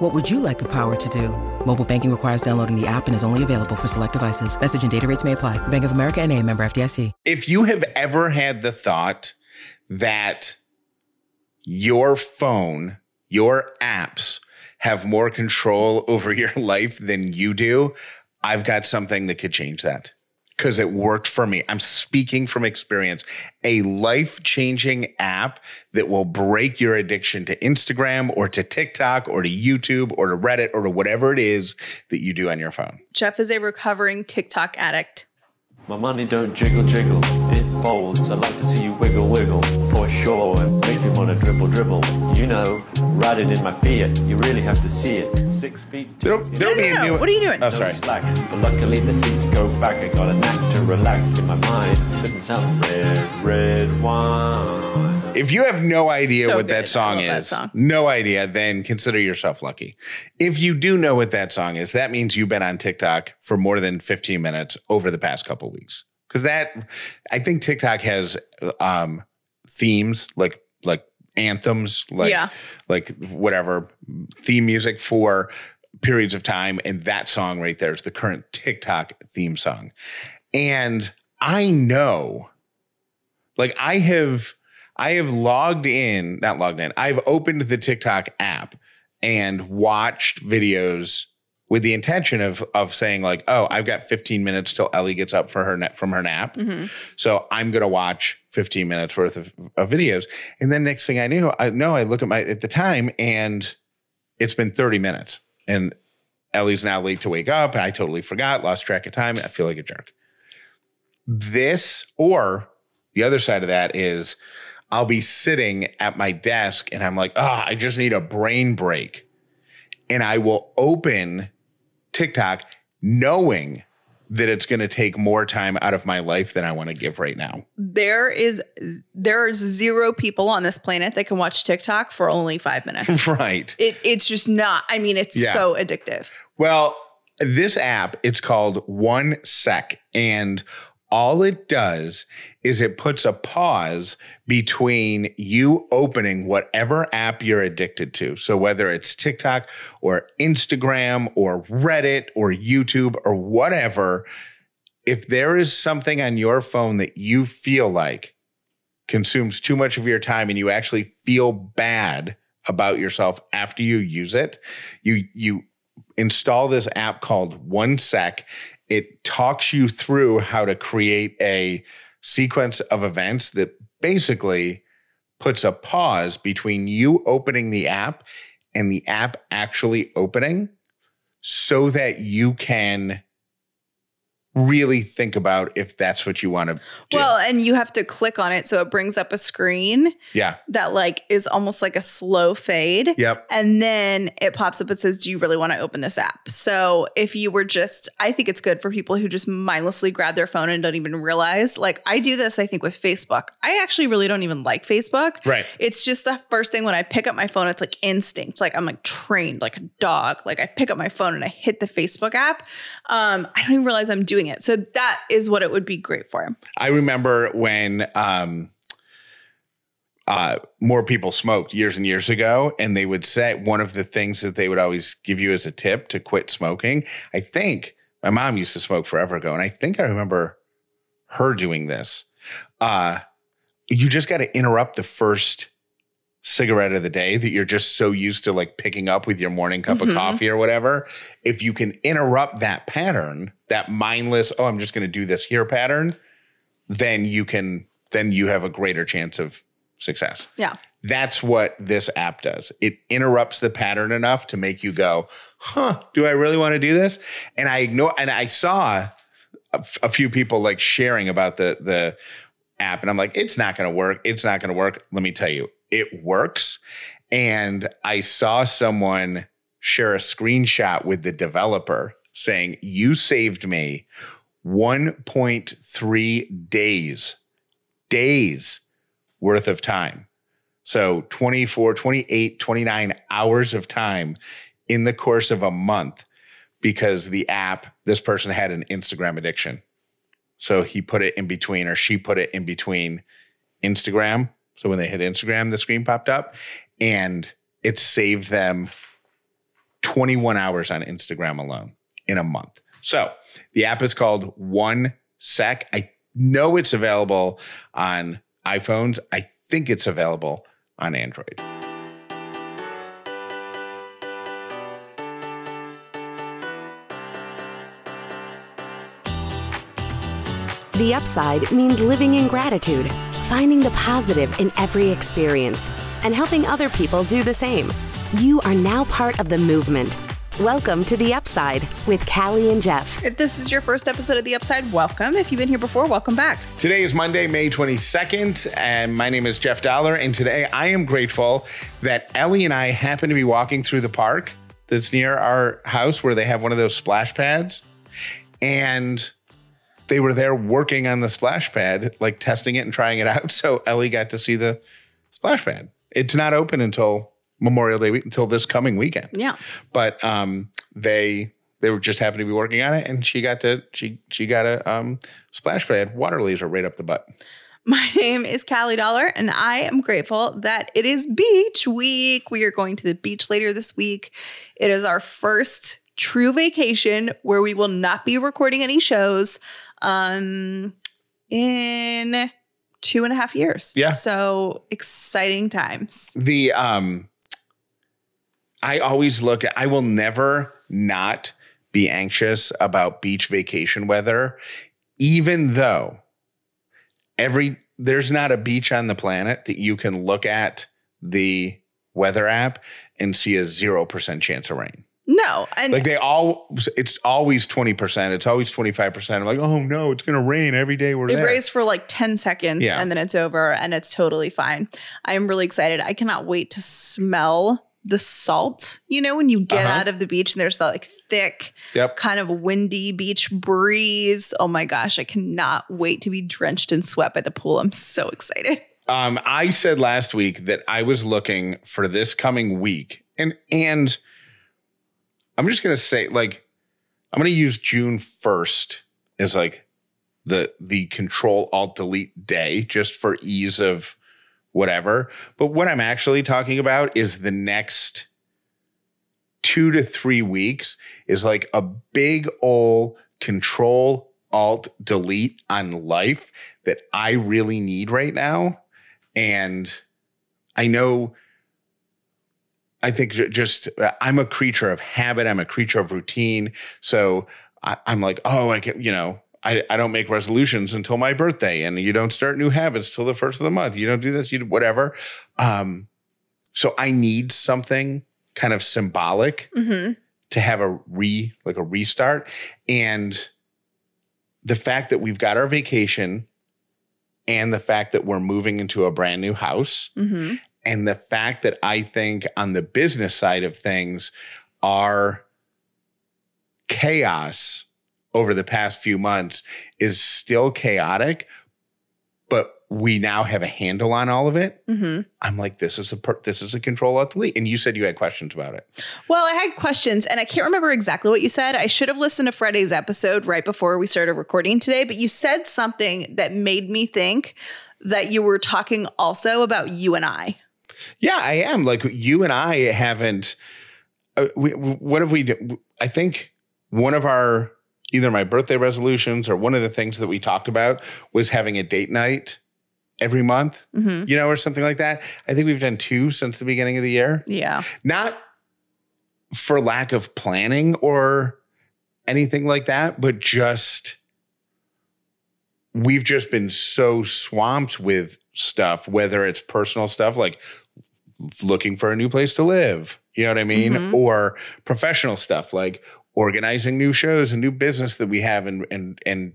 What would you like the power to do? Mobile banking requires downloading the app and is only available for select devices. Message and data rates may apply. Bank of America and a member FDIC. If you have ever had the thought that your phone, your apps have more control over your life than you do, I've got something that could change that because it worked for me. I'm speaking from experience. A life changing app that will break your addiction to Instagram or to TikTok or to YouTube or to Reddit or to whatever it is that you do on your phone. Jeff is a recovering TikTok addict. My money don't jiggle jiggle, it folds. I like to see you wiggle wiggle for sure. It makes me wanna dribble dribble. You know, riding in my Fiat, you really have to see it. Six feet. There'll, there'll No, be no, no. new. What are you doing? Oh, No sorry. slack, but luckily the seats go back. I got a knack to relax in my mind, sipping some red, red wine. If you have no idea So what good. That song is, that song. no idea, then consider yourself lucky. If you do know what that song is, that means you've been on TikTok for more than 15 minutes over the past couple weeks. Because that, I think TikTok has um, themes like like anthems, like Yeah. like whatever theme music for periods of time, and that song right there is the current TikTok theme song. And I know like I have I have logged in, not logged in. I've opened the TikTok app and watched videos with the intention of of saying like, "Oh, I've got 15 minutes till Ellie gets up for her nap from her nap." Mm-hmm. So I'm going to watch 15 minutes worth of, of videos. And then next thing I knew, I know I look at my at the time and it's been 30 minutes and Ellie's now late to wake up. I totally forgot, lost track of time. I feel like a jerk this or the other side of that is I'll be sitting at my desk and I'm like, ah, I just need a brain break. And I will open TikTok knowing that it's going to take more time out of my life than I want to give right now. There is there's zero people on this planet that can watch TikTok for only five minutes. right. it it's just not. I mean, it's Yeah. so addictive. Well, this app, it's called One Sec. And all it does is it puts a pause between you opening whatever app you're addicted to. So whether it's TikTok or Instagram or Reddit or YouTube or whatever, if there is something on your phone that you feel like consumes too much of your time and you actually feel bad about yourself after you use it, you you install this app called One Sec. It talks you through how to create a sequence of events that basically puts a pause between you opening the app and the app actually opening so that you can really think about if that's what you want to do. Well, and you have to click on it so it brings up a screen yeah. that like is almost like a slow fade. Yep. And then it pops up and says, Do you really want to open this app? So if you were just, I think it's good for people who just mindlessly grab their phone and don't even realize. Like I do this, I think, with Facebook. I actually really don't even like Facebook. Right. It's just the first thing when I pick up my phone, it's like instinct. Like I'm like trained like a dog. Like I pick up my phone and I hit the Facebook app. Um, I don't even realize I'm doing it. So that is what it would be great for. I remember when um, uh, more people smoked years and years ago, and they would say one of the things that they would always give you as a tip to quit smoking. I think my mom used to smoke forever ago, and I think I remember her doing this. Uh, you just got to interrupt the first cigarette of the day that you're just so used to like picking up with your morning cup Mhm. of coffee or whatever. If you can interrupt that pattern, that mindless, oh, I'm just going to do this here pattern, then you can, then you have a greater chance of success. Yeah. That's what this app does. It interrupts the pattern enough to make you go, huh, do I really want to do this? And I ignore, and I saw a, f- a few people like sharing about the, the app, and I'm like, it's not going to work. It's not going to work. Let me tell you, it works. And I saw someone share a screenshot with the developer saying, You saved me 1.3 days, days worth of time. So 24, 28, 29 hours of time in the course of a month because the app, this person had an Instagram addiction. So he put it in between, or she put it in between Instagram. So when they hit Instagram, the screen popped up and it saved them 21 hours on Instagram alone in a month. So the app is called One Sec. I know it's available on iPhones. I think it's available on Android. The upside means living in gratitude, finding the positive in every experience, and helping other people do the same. You are now part of the movement. Welcome to The Upside with Callie and Jeff. If this is your first episode of The Upside, welcome. If you've been here before, welcome back. Today is Monday, May 22nd, and my name is Jeff Dollar. And today I am grateful that Ellie and I happen to be walking through the park that's near our house where they have one of those splash pads. And they were there working on the splash pad, like testing it and trying it out. So Ellie got to see the splash pad. It's not open until Memorial Day week, until this coming weekend. Yeah. But um, they they were just happened to be working on it, and she got to she she got a um, splash pad water laser right up the butt. My name is Callie Dollar, and I am grateful that it is beach week. We are going to the beach later this week. It is our first true vacation where we will not be recording any shows um, in two and a half years. Yeah. So exciting times. the um I always look at I will never not be anxious about beach vacation weather even though every there's not a beach on the planet that you can look at the weather app and see a 0% chance of rain. No. And Like they all it's always 20%, it's always 25%. I'm like, "Oh no, it's going to rain every day we're it there." raised for like 10 seconds Yeah. and then it's over and it's totally fine. I am really excited. I cannot wait to smell the salt. You know, when you get Uh-huh. out of the beach and there's that like thick, Yep. kind of windy beach breeze. Oh my gosh, I cannot wait to be drenched in sweat by the pool. I'm so excited. Um, I said last week that I was looking for this coming week, and and I'm just gonna say, like, I'm gonna use June 1st as like the the Control Alt Delete day, just for ease of whatever. But what I'm actually talking about is the next two to three weeks is like a big old Control Alt Delete on life that I really need right now. And I know, I think just uh, I'm a creature of habit, I'm a creature of routine. So I, I'm like, oh, I can, you know, I, I don't make resolutions until my birthday, and you don't start new habits till the first of the month. You don't do this, you do whatever. Um, so I need something kind of symbolic Mm-hmm. to have a re like a restart and the fact that we've got our vacation and the fact that we're moving into a brand new house Mm-hmm. And the fact that I think on the business side of things our chaos over the past few months is still chaotic but we now have a handle on all of it Mm-hmm. i'm like this is a per- this is a control alt delete and you said you had questions about it Well, I had questions and I can't remember exactly what you said. I should have listened to Friday's episode right before we started recording today, but you said something that made me think that you were talking also about you and I. Yeah, I am. Like you and I haven't. Uh, we, what have we? do- I think one of our either my birthday resolutions or one of the things that we talked about was having a date night every month. Mm-hmm. You know, or something like that. I think we've done two since the beginning of the year. Yeah. Not for lack of planning or anything like that, but just we've just been so swamped with stuff, whether it's personal stuff like looking for a new place to live, you know what I mean? Mhm. Or professional stuff like organizing new shows and new business that we have and and and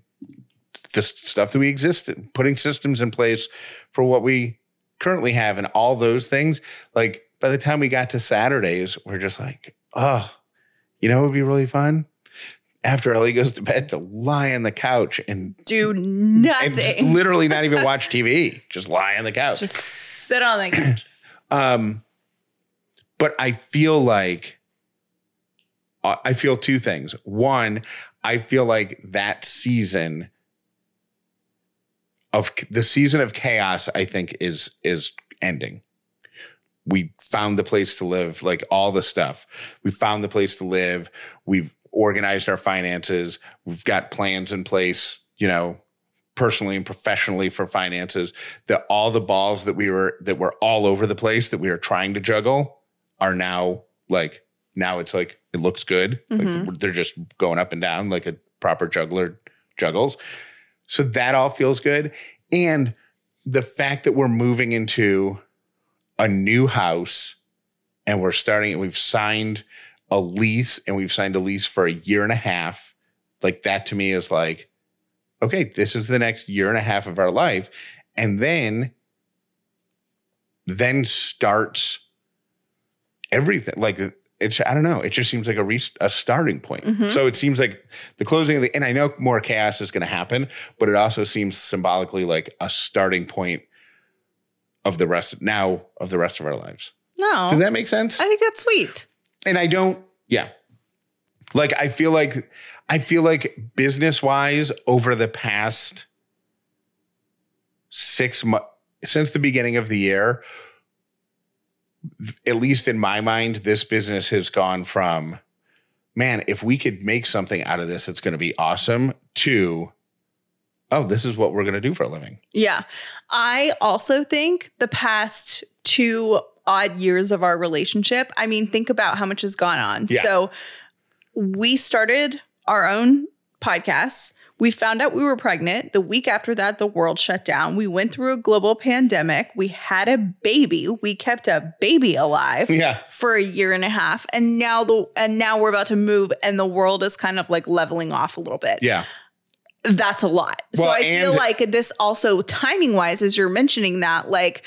the stuff that we exist in, putting systems in place for what we currently have and all those things. Like by the time we got to Saturdays, we're just like, oh, you know, it would be really fun. after Ellie goes to bed to lie on the couch and Do and nothing. literally not even watch TV, just lie on the couch. just sit on the couch. Um, but I feel like uh, I feel two things. One, I feel like that season of the season of chaos, I think is is ending. We found the place to live, like all the stuff. We found the place to live. We've organized our finances. We've got plans in place, you know, personally and professionally for finances. That all the balls that we were that were all over the place that we were trying to juggle are now like now it's like it looks good. Like mm-hmm. they're just going up and down like a proper juggler juggles. So that all feels good. And the fact that we're moving into a new house and we're starting, we've signed a lease and we've signed a lease for a year and a half. Like that to me is like, okay, this is the next year and a half of our life. And then, then starts everything. Like it's, I don't know, it just seems like a, re- a starting point. Mm-hmm. So it seems like the closing of the, and I know more chaos is going to happen, but it also seems symbolically like a starting point of the rest now of the rest of our lives. No. Does that make sense? I think that's sweet. and I don't, yeah. Like I feel like I feel like business wise over the past six months since the beginning of the year, at least in my mind, this business has gone from, man, if we could make something out of this, it's going to be awesome, to, oh, this is what we're going to do for a living. Yeah. I also think the past two odd years of our relationship, I mean, think about how much has gone on. Yeah. So we started our own podcast. We found out we were pregnant. The week after that, the world shut down. We went through a global pandemic. We had a baby. We kept a baby alive Yeah. for a year and a half. And now the and now we're about to move and the world is kind of like leveling off a little bit Yeah. that's a lot. so I feel like this also timing wise, as you're mentioning that, like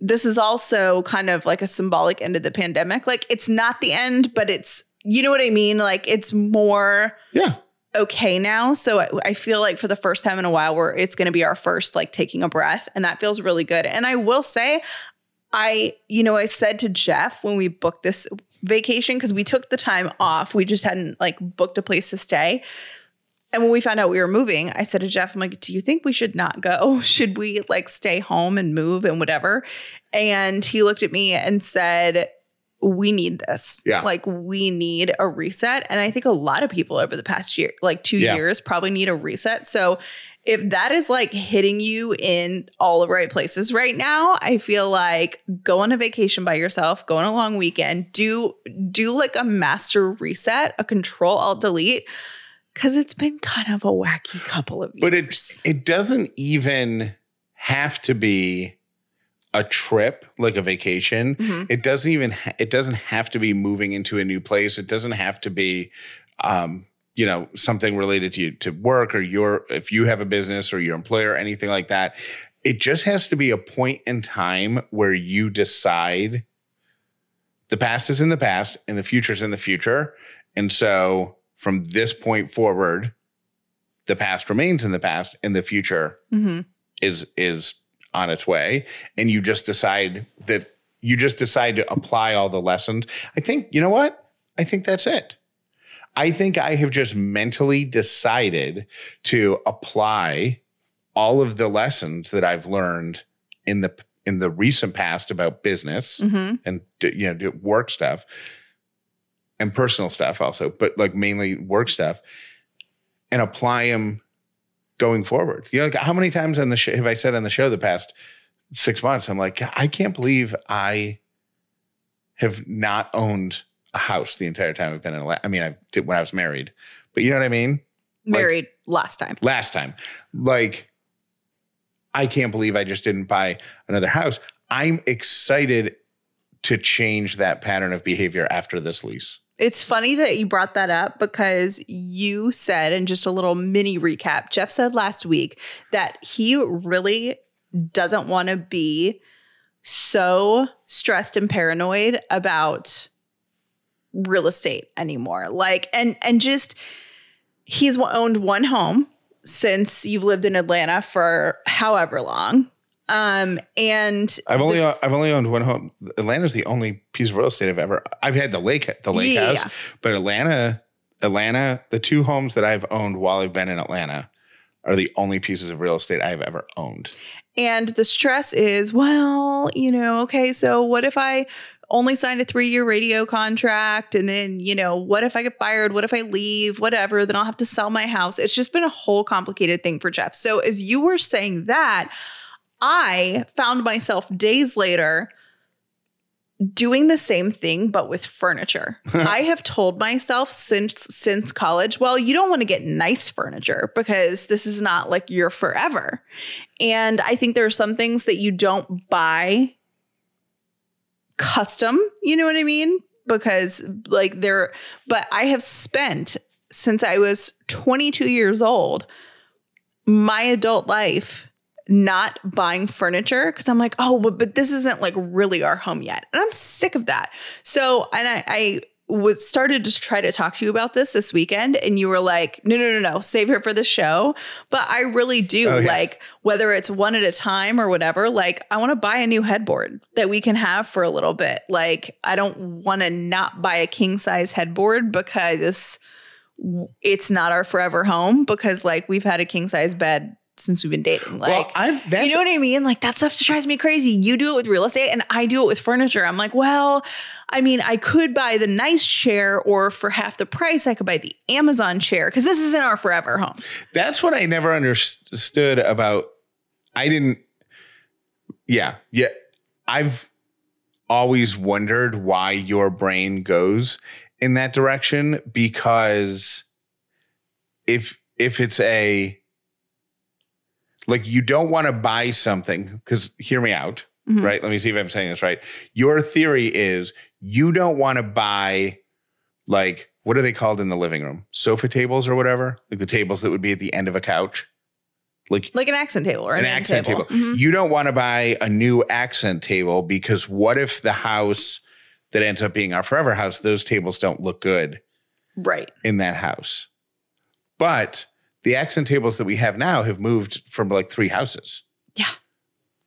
this is also kind of like a symbolic end of the pandemic. Like it's not the end, but it's you know what I mean. Like it's more Yeah. okay now. So I, I feel like for the first time in a while, where it's going to be our first like taking a breath, and that feels really good. And I will say. I, you know, I said to Jeff when we booked this vacation, because we took the time off, we just hadn't like booked a place to stay. And when we found out we were moving, I said to Jeff, I'm like, do you think we should not go? Should we like stay home and move and whatever? And he looked at me and said, we need this. Yeah. Like we need a reset. And I think a lot of people over the past year, like two Yeah. years, probably need a reset. So if that is like hitting you in all the right places right now, I feel like go on a vacation by yourself, go on a long weekend, do do like a master reset, a control alt delete because it's been kind of a wacky couple of years. But it it doesn't even have to be a trip like a vacation. Mhm. It doesn't even ha- it doesn't have to be moving into a new place. It doesn't have to be um you know something related to you to work or your if you have a business or your employer or anything like that. It just has to be a point in time where you decide the past is in the past and the future is in the future. And so from this point forward, the past remains in the past and the future Mhm. is is on its way and you just decide that you just decide to apply all the lessons i think you know what i think that's it i think i have just mentally decided to apply all of the lessons that i've learned in the in the recent past about business Mhm. and you know work stuff and personal stuff also but like mainly work stuff and apply them going forward you know like how many times on the show have i said on the show the past six months i'm like i can't believe i have not owned a house the entire time i've been in I mean i did when i was married but you know what i mean married last time. last time. Like, I can't believe I just didn't buy another house. I'm excited to change that pattern of behavior after this lease. It's funny that you brought that up because you said, and just a little mini recap, Jeff said last week that he really doesn't want to be so stressed and paranoid about real estate anymore. Like, and and just he's owned one home since you've lived in Atlanta for however long. Um, and I've only the- I've only owned one home. Atlanta's the only piece of real estate I've ever. I've had the lake the lake Yeah. house, but Atlanta, Atlanta, the two homes that I've owned while I've been in Atlanta are the only pieces of real estate I've ever owned. And the stress is, well, you know, okay, so what if I only signed a three year radio contract? And then, you know, what if I get fired? What if I leave? Whatever. Then I'll have to sell my house. It's just been a whole complicated thing for Jeff. So as you were saying that, I found myself days later doing the same thing but with furniture. I have told myself since since college, well, you don't want to get nice furniture because this is not like your forever. And I think there are some things that you don't buy custom, you know what I mean? Because like there but I have spent since I was 22 years old my adult life not buying furniture because I'm like, oh, but, but this isn't like really our home yet. And I'm sick of that. So, and I, I was started to try to talk to you about this this weekend, and you were like, no, no, no, no, save her for the show. But I really do Oh, yeah. like whether it's one at a time or whatever. Like, I want to buy a new headboard that we can have for a little bit. Like, I don't want to not buy a king size headboard because it's not our forever home because like we've had a king size bed since we've been dating. Like, well, you know what I mean? Like that stuff just drives me crazy. You do it with real estate and I do it with furniture. I'm like, well, I mean, I could buy the nice chair or for half the price, I could buy the Amazon chair because this isn't our forever home. that's what I never understood about. I didn't. Yeah, yeah. I've always wondered why your brain goes in that direction because if if it's a like you don't want to buy something because hear me out Mhm. right let me see if i'm saying this right your theory is you don't want to buy like what are they called in the living room sofa tables or whatever like the tables that would be at the end of a couch like Like an accent table or an, accent table. Mhm. You don't want to buy a new accent table because what if the house that ends up being our forever house, those tables don't look good Right. in that house. But the accent tables that we have now have moved from like three houses Yeah.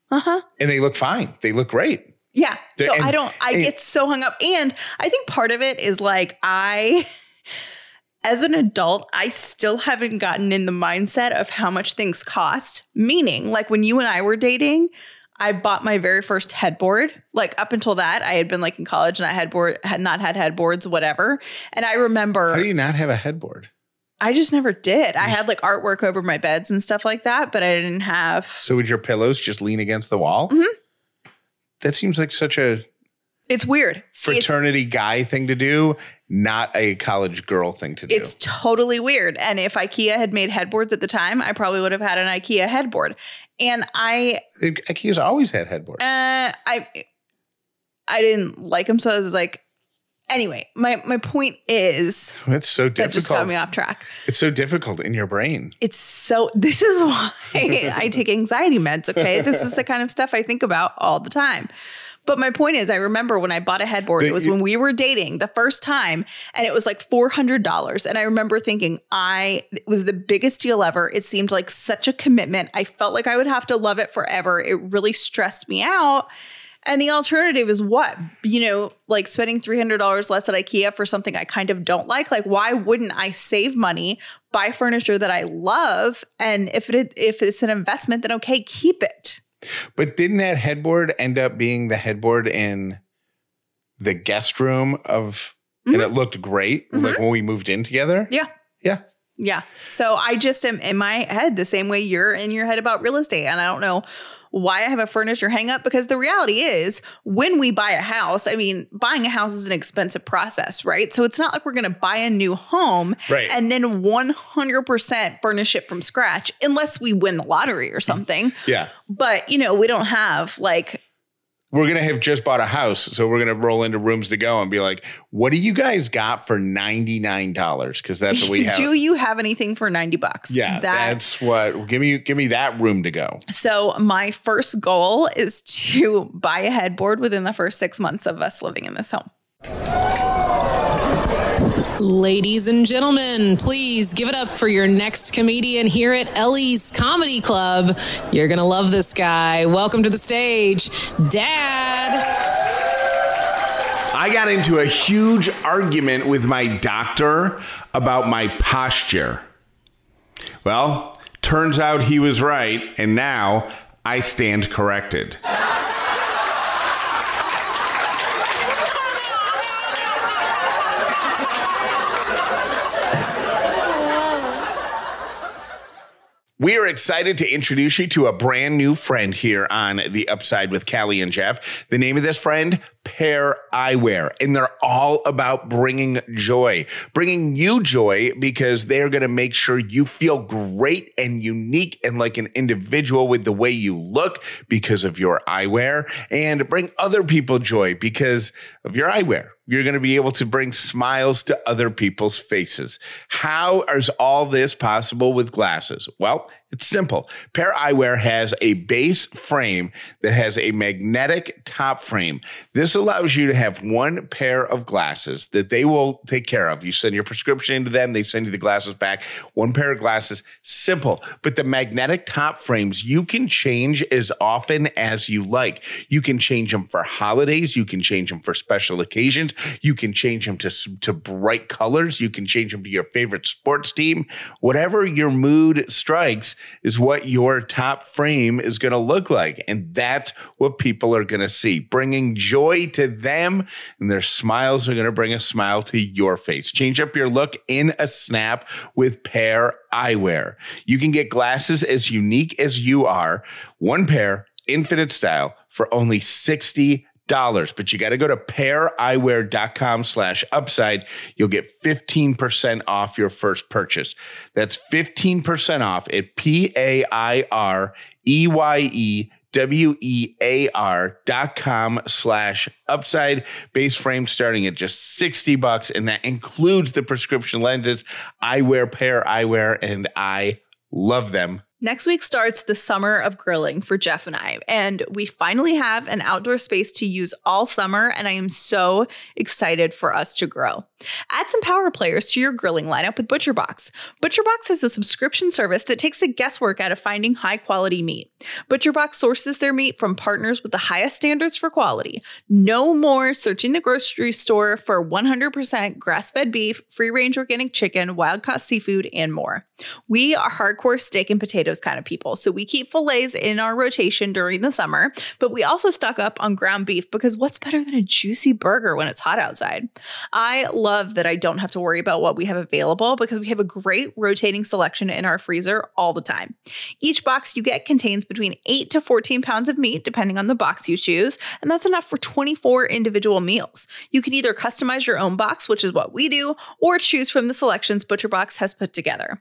Uh huh. and they look fine. They look great. Yeah. There- So and- I don't, I and- get so hung up. And I think part of it is like, I, as an adult, I still haven't gotten in the mindset of how much things cost. Meaning, like when you and I were dating, I bought my very first headboard. Like up until that, I had been like in college and I had board had not had headboards, whatever. And I remember How do you not have a headboard? I just never did. I had like artwork over my beds and stuff like that, but I didn't have So would your pillows just lean against the wall? Mhm. That seems like such a it's weird. It's- fraternity guy thing to do, not a college girl thing to do. It's totally weird. And if IKEA had made headboards at the time, I probably would have had an IKEA headboard. And I, IKEA's always had headboards. uh, I, I didn't like them, so I was like, anyway. My my point is It's so that just got difficult. me off track. It's so difficult in your brain. It's so. This is why I take anxiety meds. Okay, this is the kind of stuff I think about all the time. But my point is, I remember when I bought a headboard, it was when we were dating the first time, and it was like four hundred dollars. And I remember thinking, I it was the biggest deal ever. It seemed like such a commitment. I felt like I would have to love it forever. It really stressed me out. And the alternative is what? You know, like spending $300 less at IKEA for something I kind of don't like. Like, why wouldn't I save money, buy furniture that I love? And if it if it's an investment, then okay, keep it. But didn't that headboard end up being the headboard in the guest room of and it mm-hmm. looked great mm-hmm. like when we moved in together? Yeah. Yeah. Yeah. So I just am in my head the same way you're in your head about real estate. And I don't know why I have a furniture hang up because the reality is when we buy a house, I mean, buying a house is an expensive process, right? So it's not like we're going to buy a new home Right. and then 100% furnish it from scratch unless we win the lottery or mm. something. Yeah. But, you know, we don't have like We're gonna have just bought a house, so we're gonna roll into rooms to go and be like, "What do you guys got for ninety nine dollars?" Because that's what we have. do you have anything for 90 bucks? yeah, That that's what. Give me, give me that room to go. So, my first goal is to buy a headboard within the first six months of us living in this home. Ladies and gentlemen, please give it up for your next comedian here at Ellie's Comedy Club. You're going to love this guy. Welcome to the stage, Dad. I got into a huge argument with my doctor about my posture. Well, turns out he was right, and now I stand corrected. We are excited to introduce you to a brand new friend here on The Upside with Callie and Jeff. The name of this friend, Pair Eyewear, and they're all about bringing joy, bringing you joy because they're going to make sure you feel great and unique and like an individual with the way you look because of your eyewear and bring other people joy because of your eyewear you're going to be able to bring smiles to other people's faces. How is all this possible with glasses? Well, it's simple. Pair Eyewear has a base frame that has a magnetic top frame. This allows you to have one pair of glasses that they will take care of. You send your prescription into them, they send you the glasses back. One pair of glasses, simple. But the magnetic top frames, you can change as often as you like. You can change them for holidays, you can change them for special occasions, you can change them to, to bright colors, you can change them to your favorite sports team. Whatever your mood strikes, is what your top frame is going to look like. And that's what people are going to see, bringing joy to them, and their smiles are going to bring a smile to your face. Change up your look in a snap with Pair Eyewear. You can get glasses as unique as you are, one pair, infinite style, for only 60 dollars, but you got to go to paireyewear.com slash upside. You'll get 15% off your first purchase. That's 15% off at P-A-I-R-E-Y-E W-E-A-R dot com slash upside base frame starting at just 60 bucks. And that includes the prescription lenses. I wear pair eyewear and I love them. Next week starts the summer of grilling for Jeff and I, and we finally have an outdoor space to use all summer, and I am so excited for us to grow. Add some power players to your grilling lineup with ButcherBox. ButcherBox is a subscription service that takes the guesswork out of finding high quality meat. ButcherBox sources their meat from partners with the highest standards for quality. No more searching the grocery store for 100% grass fed beef, free range organic chicken, wild caught seafood, and more. We are hardcore steak and potatoes kind of people, so we keep fillets in our rotation during the summer, but we also stock up on ground beef because what's better than a juicy burger when it's hot outside? I love that I don't have to worry about what we have available because we have a great rotating selection in our freezer all the time. Each box you get contains between 8 to 14 pounds of meat, depending on the box you choose, and that's enough for 24 individual meals. You can either customize your own box, which is what we do, or choose from the selections ButcherBox has put together.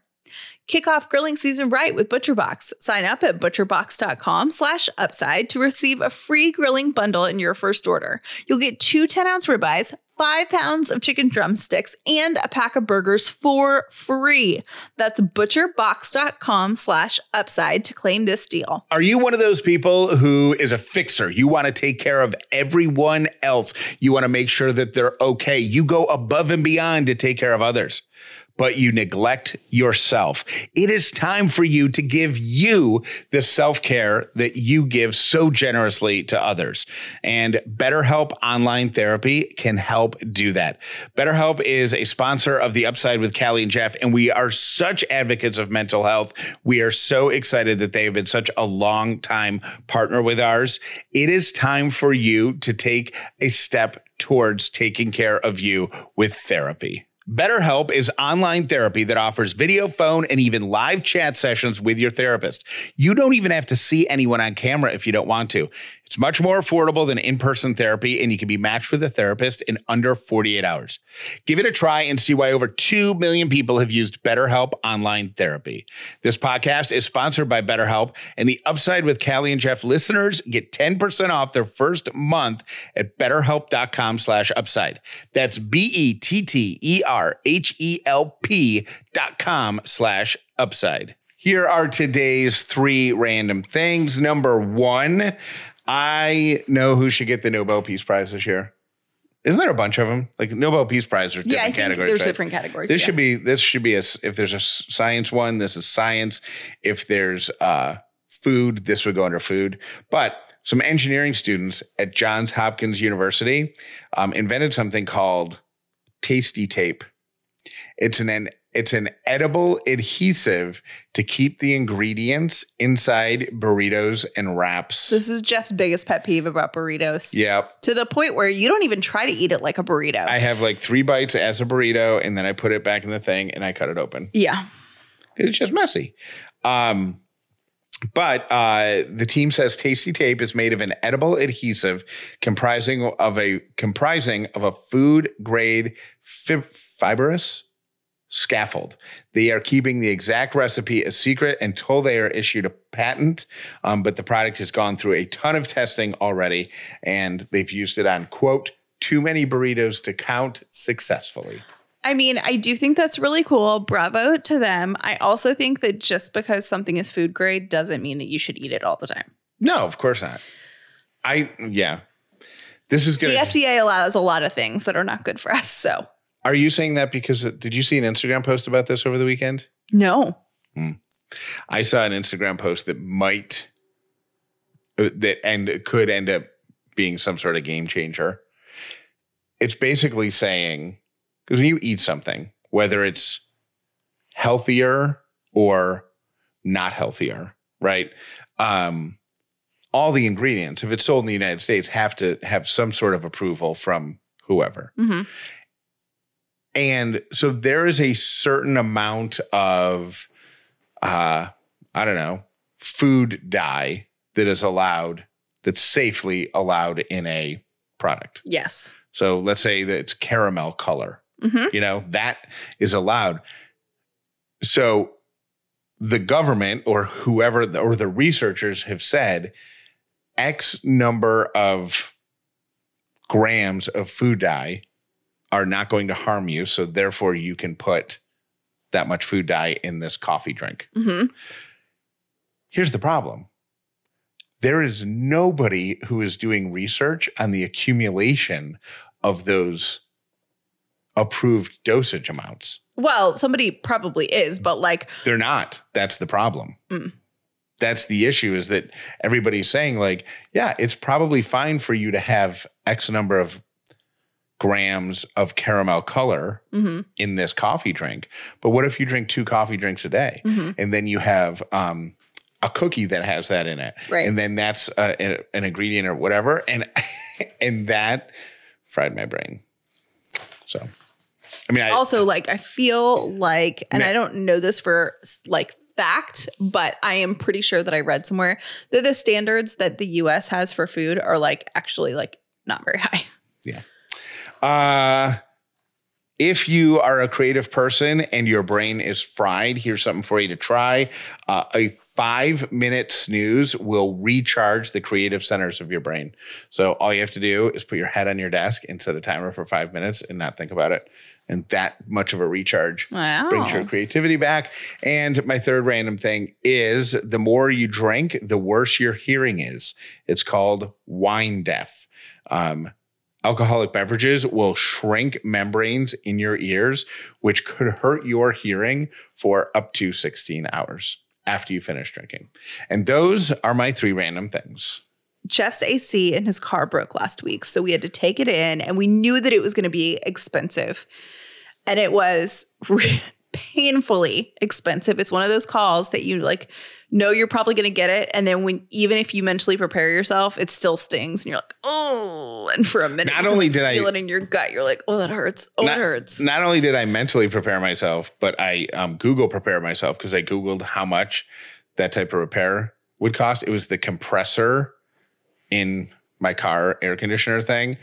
Kick off grilling season right with ButcherBox. Sign up at butcherbox.com slash upside to receive a free grilling bundle in your first order. You'll get two 10-ounce ribeyes, five pounds of chicken drumsticks, and a pack of burgers for free. That's butcherbox.com slash upside to claim this deal. Are you one of those people who is a fixer? You want to take care of everyone else. You want to make sure that they're okay. You go above and beyond to take care of others but you neglect yourself. It is time for you to give you the self care that you give so generously to others. And BetterHelp Online Therapy can help do that. BetterHelp is a sponsor of the Upside with Callie and Jeff, and we are such advocates of mental health. We are so excited that they have been such a long time partner with ours. It is time for you to take a step towards taking care of you with therapy. BetterHelp is online therapy that offers video, phone, and even live chat sessions with your therapist. You don't even have to see anyone on camera if you don't want to. It's much more affordable than in person therapy, and you can be matched with a therapist in under 48 hours. Give it a try and see why over 2 million people have used BetterHelp online therapy. This podcast is sponsored by BetterHelp, and the Upside with Callie and Jeff listeners get 10% off their first month at betterhelp.com slash upside. That's B E T T E R H E L P dot com slash upside. Here are today's three random things. Number one, I know who should get the Nobel Peace Prize this year. Isn't there a bunch of them? Like Nobel Peace Prize or different yeah, I think categories. there's right? different categories. This yeah. should be this should be a if there's a science one, this is science. If there's uh food, this would go under food. But some engineering students at Johns Hopkins University um, invented something called Tasty Tape. It's an, an it's an edible adhesive to keep the ingredients inside burritos and wraps. This is Jeff's biggest pet peeve about burritos. yep. To the point where you don't even try to eat it like a burrito. I have like three bites as a burrito, and then I put it back in the thing and I cut it open. yeah. It's just messy. Um, but uh, the team says Tasty Tape is made of an edible adhesive comprising of a comprising of a food grade fib- fibrous scaffold. They are keeping the exact recipe a secret until they are issued a patent. Um, but the product has gone through a ton of testing already, and they've used it on quote too many burritos to count successfully. I mean, I do think that's really cool. Bravo to them. I also think that just because something is food grade doesn't mean that you should eat it all the time. No, of course not. I yeah. This is good. The. FDA allows a lot of things that are not good for us. So, Are you saying that because did you see an Instagram post about this over the weekend? no. I saw an Instagram post that might uh, that and could end up being some sort of game changer. It's basically saying because when you eat something, whether it's healthier or not healthier, right? Um, all the ingredients, if it's sold in the United States, have to have some sort of approval from whoever. hmm And so there is a certain amount of, uh, I don't know, food dye that is allowed, that's safely allowed in a product. Yes. So let's say that it's caramel color, hmm you know, that is allowed. So the government or whoever, or the researchers have said X number of grams of food dye are not going to harm you. So therefore, you can put that much food dye in this coffee drink. hmm Here's the problem there is nobody who is doing research on the accumulation of those approved dosage amounts. Well, somebody probably is, but like, They're not. That's the problem. Mm. That's the issue is that everybody's saying, like, yeah, it's probably fine for you to have X number of grams of caramel color mhm, in this coffee drink. But what if you drink two coffee drinks a day mhm. and then you have um, a cookie that has that in it? Right. And then that's uh, an, ingredient or whatever. And, and that fried my brain. So, I mean, I, also like I feel like, and Ma- I don't know this for like fact, but I am pretty sure that I read somewhere that the standards that the US has for food are like actually like not very high. Uh, if you are a creative person and your brain is fried, here's something for you to try. Uh, a five minute snooze will recharge the creative centers of your brain. So all you have to do is put your head on your desk and set a timer for five minutes and not think about it. And that much of a recharge Wow. brings your creativity back. And my third random thing is the more you drink, the worse your hearing is. It's called wine deaf. Um, alcoholic beverages will shrink membranes in your ears, which could hurt your hearing for up to 16 hours after you finish drinking. And those are my three random things. Jeff's AC in his car broke last week. So we had to take it in and we knew that it was going to be expensive. And it was re- painfully expensive. It's one of those calls that you like know you're probably going to get it. And then when, even if you mentally prepare yourself, it still stings. And you're like, oh. And for a minute, Not only did I- feel it in your gut, you're like, oh, that hurts. Oh, not, it hurts. Not only did I mentally prepare myself, but I um, Google prepare myself because I Googled how much that type of repair would cost. It was the compressor in my car air conditioner thing.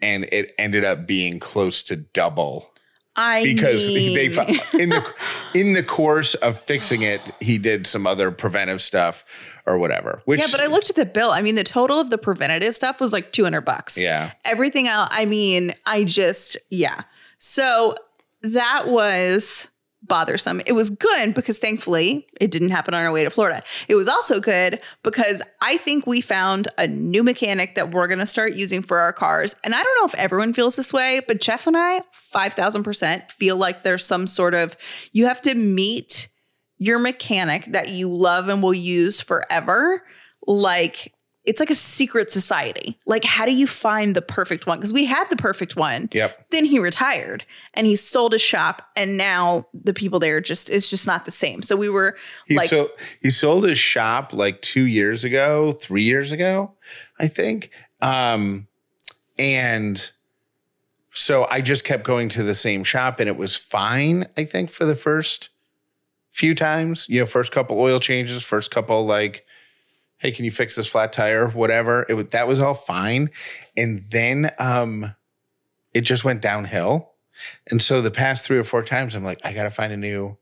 And it ended up being close to double I because mean, they in the in the course of fixing it, he did some other preventive stuff or whatever. Which yeah, but I looked at the bill. I mean, the total of the preventative stuff was like 200 bucks. yeah, everything else i mean i just yeah so that was bothersome. It was good because thankfully it didn't happen on our way to Florida. It was also good because I think we found a new mechanic that we're going to start using for our cars. And I don't know if everyone feels this way, but Jeff and I, 5000% feel like there's some sort of, you have to meet your mechanic that you love and will use forever. Like, it's like a secret society. Like, how do you find the perfect one? Because we had the perfect one. Yep. Then he retired and he sold his shop, and now the people there just it's just not the same. So we were He like, so he sold his shop like two years ago, three years ago, I think. Um, and so I just kept going to the same shop, and it was fine. I think for the first few times, you know, first couple oil changes, first couple like, hey, can you fix this flat tire, whatever. It was that was all fine, and then um, it just went downhill. And so the past three or four times, I'm like, I got to find a new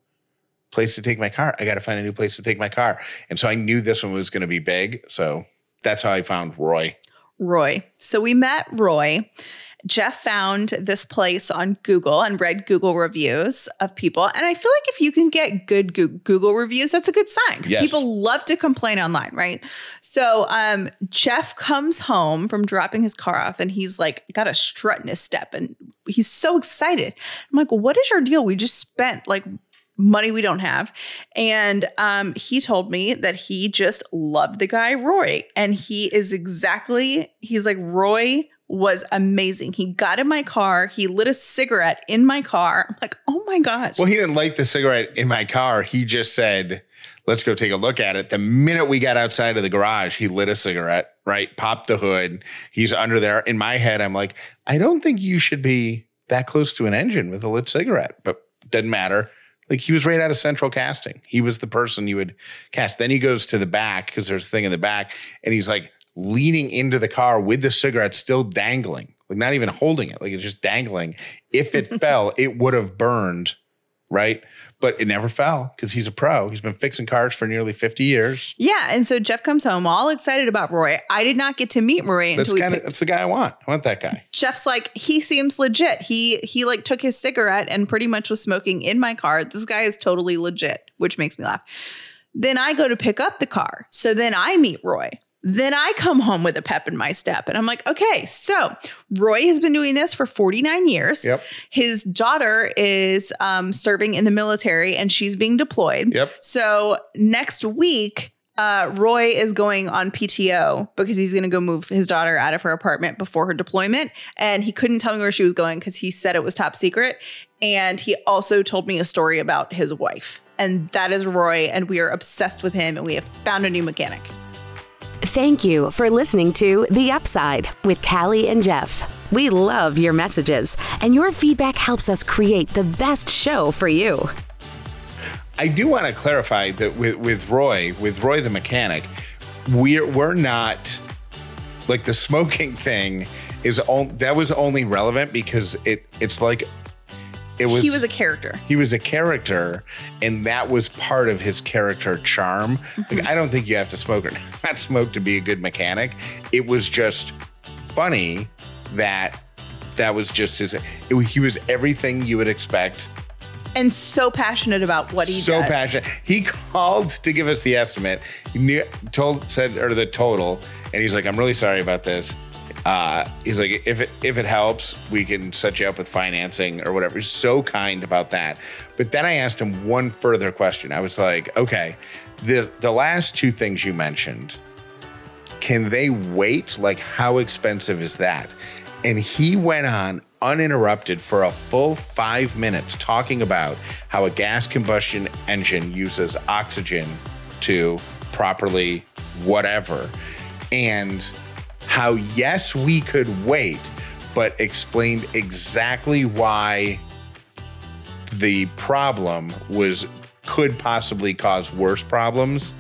place to take my car. I got to find a new place to take my car. And so I knew this one was to be big. So that's how I found Roy. Roy. So we met Roy. Jeff found this place on Google and read Google reviews of people. And I feel like if you can get good Google reviews, that's a good sign because Yes. people love to complain online, right? So um, Jeff comes home from dropping his car off and he's like got a strut in his step and he's so excited. I'm like, what is your deal? We just spent like money we don't have. And um, he told me that he just loved the guy, Roy. And he is exactly, he's like, Roy was amazing. He got in my car, he lit a cigarette in my car. I'm like, oh my gosh. Well, he didn't light the cigarette in my car. He just said, let's go take a look at it. The minute we got outside of the garage, he lit a cigarette, right? Popped the hood. He's under there. In my head, I'm like, I don't think you should be that close to an engine with a lit cigarette, but doesn't matter. Like he was right out of central casting. He was the person you would cast. Then he goes to the back because there's a thing in the back, and he's like leaning into the car with the cigarette still dangling, like not even holding it, like it's just dangling. If it fell, it would have burned, right? But it never fell because he's a pro. He's been fixing cars for nearly 50 years. yeah. And so Jeff comes home all excited about Roy. I did not get to meet Roy That's until we kind of picked that's the guy I want. I want that guy. Jeff's like, he seems legit. He he like took his cigarette and pretty much was smoking in my car. This guy is totally legit, which makes me laugh. Then I go to pick up the car. So then I meet Roy. Then I come home with a pep in my step. And I'm like, okay, so Roy has been doing this for 49 years. Yep. His daughter is um, serving in the military and she's being deployed. Yep. So next week, uh, Roy is going on PTO because he's going to go move his daughter out of her apartment before her deployment. And he couldn't tell me where she was going because he said it was top secret. And he also told me a story about his wife. And that is Roy. And we are obsessed with him. And we have found a new mechanic. Thank you for listening to The Upside with Callie and Jeff. We love your messages, and your feedback helps us create the best show for you. I do want to clarify that with, with Roy, with Roy the mechanic, we're we're not like the smoking thing is on, that was only relevant because it it's like it was he was a character. he was a character and that was part of his character charm. Like mm-hmm. I don't think you have to smoke or not smoke to be a good mechanic. It was just funny that that was just his it, he was everything you would expect And so passionate about what he so does. passionate. He called to give us the estimate. He knew, told said or the total, and he's like, "I'm really sorry about this." Uh, he's like, "If it if it helps, we can set you up with financing or whatever." He's so kind about that. But then I asked him one further question. I was like, "Okay, the the last two things you mentioned, can they wait? Like, how expensive is that?" And he went on uninterrupted for a full five minutes talking about how a gas combustion engine uses oxygen to properly whatever. And how, yes, we could wait, but explained exactly why the problem was could possibly cause worse problems.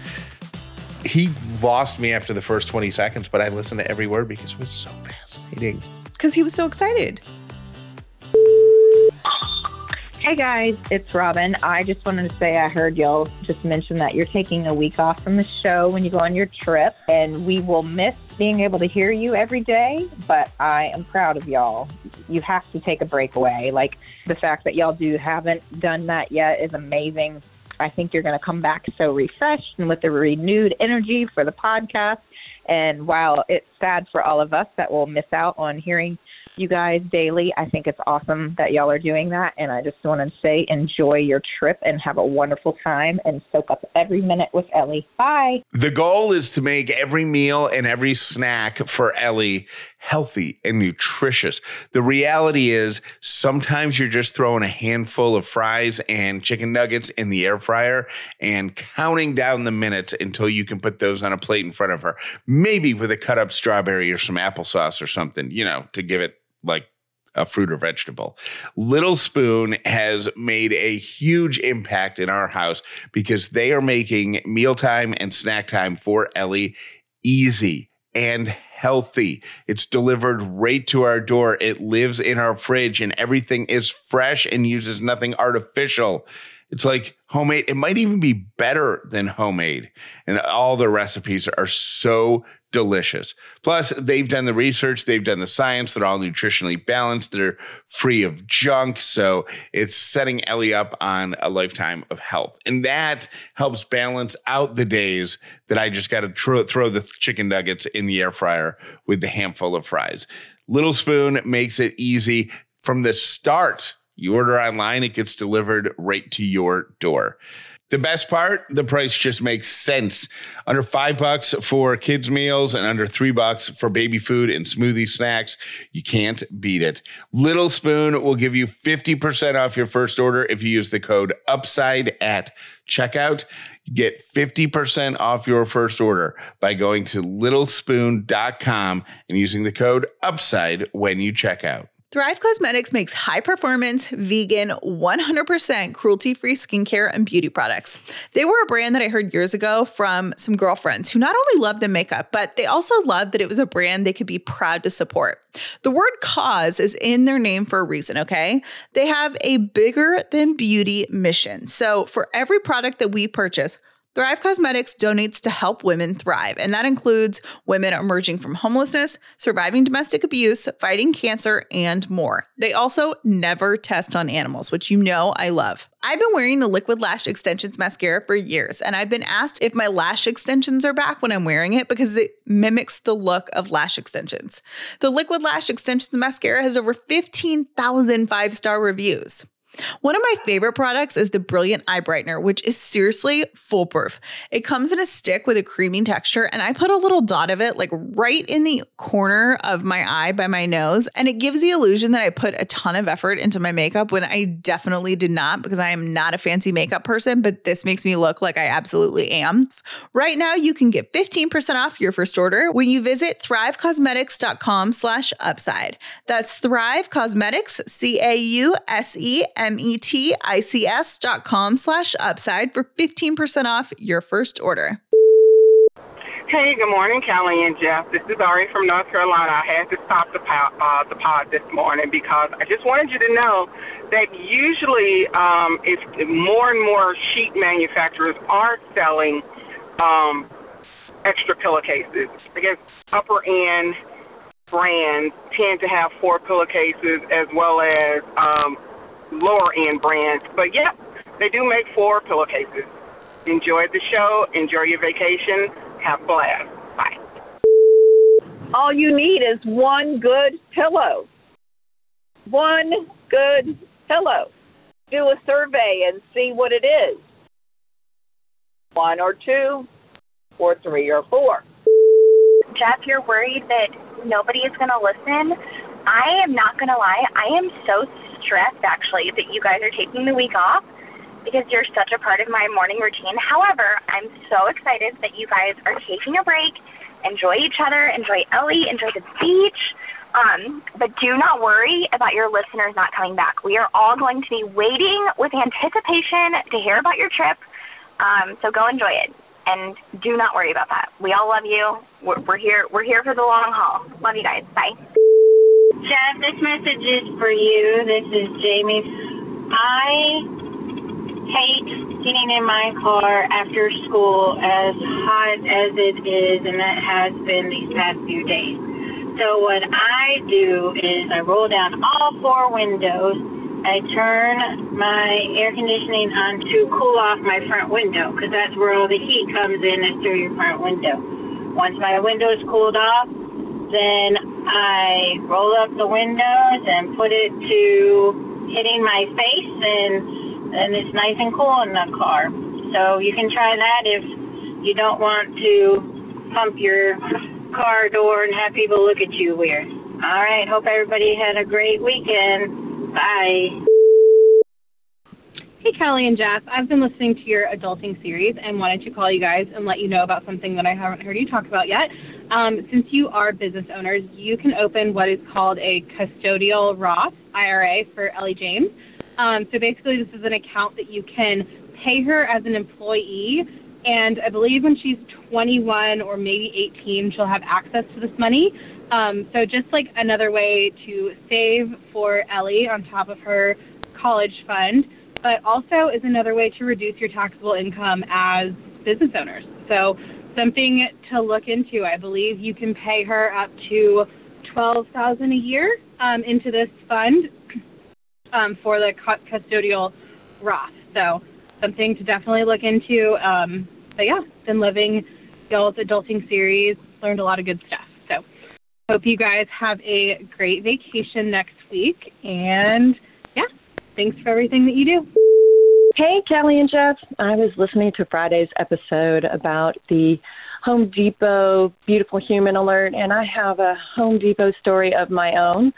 He lost me after the first 20 seconds, but I listened to every word because it was so fascinating. Because he was so excited. Hey guys, it's Robin. I just wanted to say I heard y'all just mention that you're taking a week off from the show when you go on your trip, and we will miss being able to hear you every day, but I am proud of y'all. You have to take a break away. Like the fact that y'all do haven't done that yet is amazing. I think you're going to come back so refreshed and with a renewed energy for the podcast. And while it's sad for all of us that will miss out on hearing you guys daily. I think it's awesome that y'all are doing that. And I just want to say enjoy your trip and have a wonderful time and soak up every minute with Ellie. Bye. The goal is to make every meal and every snack for Ellie healthy and nutritious. The reality is sometimes you're just throwing a handful of fries and chicken nuggets in the air fryer and counting down the minutes until you can put those on a plate in front of her. Maybe with a cut up strawberry or some applesauce or something, you know, to give it like a fruit or vegetable. Little Spoon has made a huge impact in our house because they are making mealtime and snack time for Ellie easy and healthy. It's delivered right to our door. It lives in our fridge and everything is fresh and uses nothing artificial. It's like homemade. It might even be better than homemade. And all the recipes are so delicious. Plus, they've done the research, they've done the science. They're all nutritionally balanced. They're free of junk. So it's setting Ellie up on a lifetime of health. And that helps balance out the days that I just got to tr- throw the chicken nuggets in the air fryer with the handful of fries. Little Spoon makes it easy from the start. You order online, it gets delivered right to your door. The best part, the price just makes sense. Under five bucks for kids' meals and under three bucks for baby food and smoothie snacks. You can't beat it. Little Spoon will give you 50% off your first order if you use the code UPSIDE at checkout. Get 50% off your first order by going to littlespoon.com and using the code UPSIDE when you check out. Thrive Causemetics makes high performance, vegan, 100% cruelty free skincare and beauty products. They were a brand that I heard years ago from some girlfriends who not only loved the makeup, but they also loved that it was a brand they could be proud to support. The word cause is in their name for a reason, okay? They have a bigger than beauty mission. So for every product that we purchase, Thrive Causemetics donates to help women thrive, and that includes women emerging from homelessness, surviving domestic abuse, fighting cancer, and more. They also never test on animals, which you know I love. I've been wearing the Liquid Lash Extensions mascara for years, and I've been asked if my lash extensions are back when I'm wearing it because it mimics the look of lash extensions. The Liquid Lash Extensions mascara has over 15,000 five star reviews. One of my favorite products is the Brilliant Eye Brightener, which is seriously foolproof. It comes in a stick with a creamy texture, and I put a little dot of it like right in the corner of my eye by my nose, and it gives the illusion that I put a ton of effort into my makeup when I definitely did not because I am not a fancy makeup person, but this makes me look like I absolutely am. Right now, you can get 15% off your first order when you visit thrivecausemetics.com slash upside. That's Thrive Causemetics, C-A-U-S-E M-E-T-I-C-S dot com slash upside for 15% off your first order. Hey, good morning, Kelly and Jeff. This is Ari from North Carolina. I had to stop the pod, uh, the pod this morning because I just wanted you to know that usually um, if more and more sheet manufacturers are selling um, extra pillowcases. I guess upper end brands tend to have four pillowcases as well as um, lower end brands. But yeah, they do make four pillowcases. Enjoy the show. Enjoy your vacation. Have a blast. Bye. All you need is one good pillow. One good pillow. Do a survey and see what it is. One or two, or three or four. Jeff, you're worried that nobody is going to listen. I am not going to lie. I am so stressed actually that you guys are taking the week off because you're such a part of my morning routine. However, I'm so excited that you guys are taking a break. Enjoy each other, enjoy Ellie, enjoy the beach. Um, but do not worry about your listeners not coming back. We are all going to be waiting with anticipation to hear about your trip. Um, so go enjoy it, and do not worry about that. We all love you. We're, we're here. We're here for the long haul. Love you guys. Bye. Jeff, this message is for you. This is Jamie. I hate getting in my car after school as hot as it is, and that has been these past few days. So what I do is I roll down all four windows. I turn my air conditioning on to cool off my front window because that's where all the heat comes in is through your front window. Once my window is cooled off, then I roll up the windows and put it to hitting my face and and it's nice and cool in the car. So you can try that if you don't want to pump your car door and have people look at you weird. All right. Hope everybody had a great weekend. Bye. Hey, Kelly and Jeff. I've been listening to your adulting series and wanted to call you guys and let you know about something that I haven't heard you talk about yet. Um, since you are business owners, you can open what is called a custodial Roth IRA for Ellie James. Um, so basically, this is an account that you can pay her as an employee, and I believe when she's 21 or maybe 18, she'll have access to this money. Um, so just like another way to save for Ellie on top of her college fund, but also is another way to reduce your taxable income as business owners. So something to look into. I believe you can pay her up to 12,000 a year um, into this fund um, for the custodial Roth. So something to definitely look into. Um, but yeah, been living Y'all's Adulting series, learned a lot of good stuff. So hope you guys have a great vacation next week. And yeah, thanks for everything that you do. Hey, Kelly and Jeff. I was listening to Friday's episode about the Home Depot Beautiful Human Alert, and I have a Home Depot story of my own.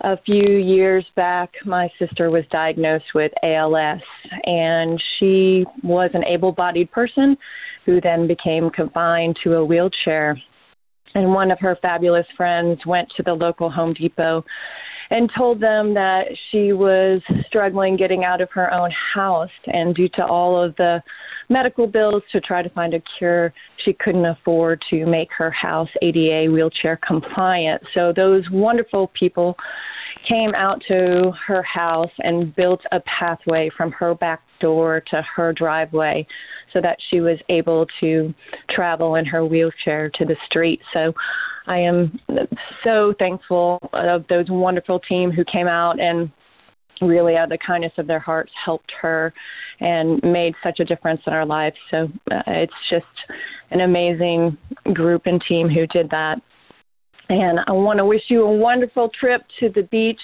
A few years back, my sister was diagnosed with ALS, and she was an able bodied person who then became confined to a wheelchair. And one of her fabulous friends went to the local Home Depot and told them that she was struggling getting out of her own house. And due to all of the medical bills to try to find a cure, she couldn't afford to make her house ADA wheelchair compliant. So those wonderful people came out to her house and built a pathway from her back door to her driveway so that she was able to travel in her wheelchair to the street. So I am so thankful of those wonderful team who came out and really out of the kindness of their hearts helped her and made such a difference in our lives. So uh, it's just an amazing group and team who did that. And I want to wish you a wonderful trip to the beach.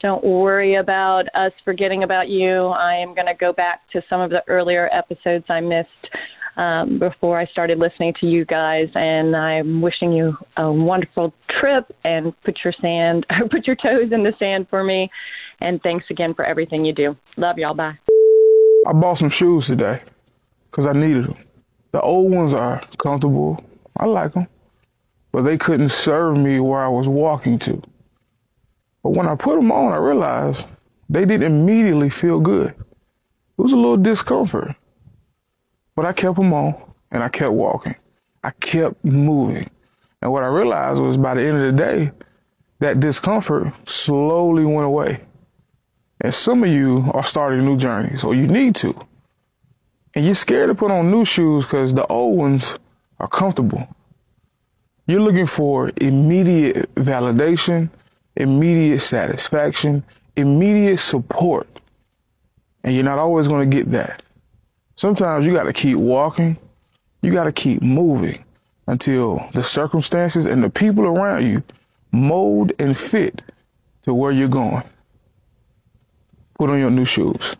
Don't worry about us forgetting about you. I am going to go back to some of the earlier episodes I missed um, before I started listening to you guys, and I'm wishing you a wonderful trip and put your sand, put your toes in the sand for me. And thanks again for everything you do. Love y'all. Bye. I bought some shoes today because I needed them. The old ones are comfortable. I like them but they couldn't serve me where I was walking to. But when I put them on, I realized they didn't immediately feel good. It was a little discomfort. But I kept them on and I kept walking. I kept moving. And what I realized was by the end of the day, that discomfort slowly went away. And some of you are starting new journeys, or you need to. And you're scared to put on new shoes because the old ones are comfortable. You're looking for immediate validation, immediate satisfaction, immediate support. And you're not always going to get that. Sometimes you got to keep walking, you got to keep moving until the circumstances and the people around you mold and fit to where you're going. Put on your new shoes.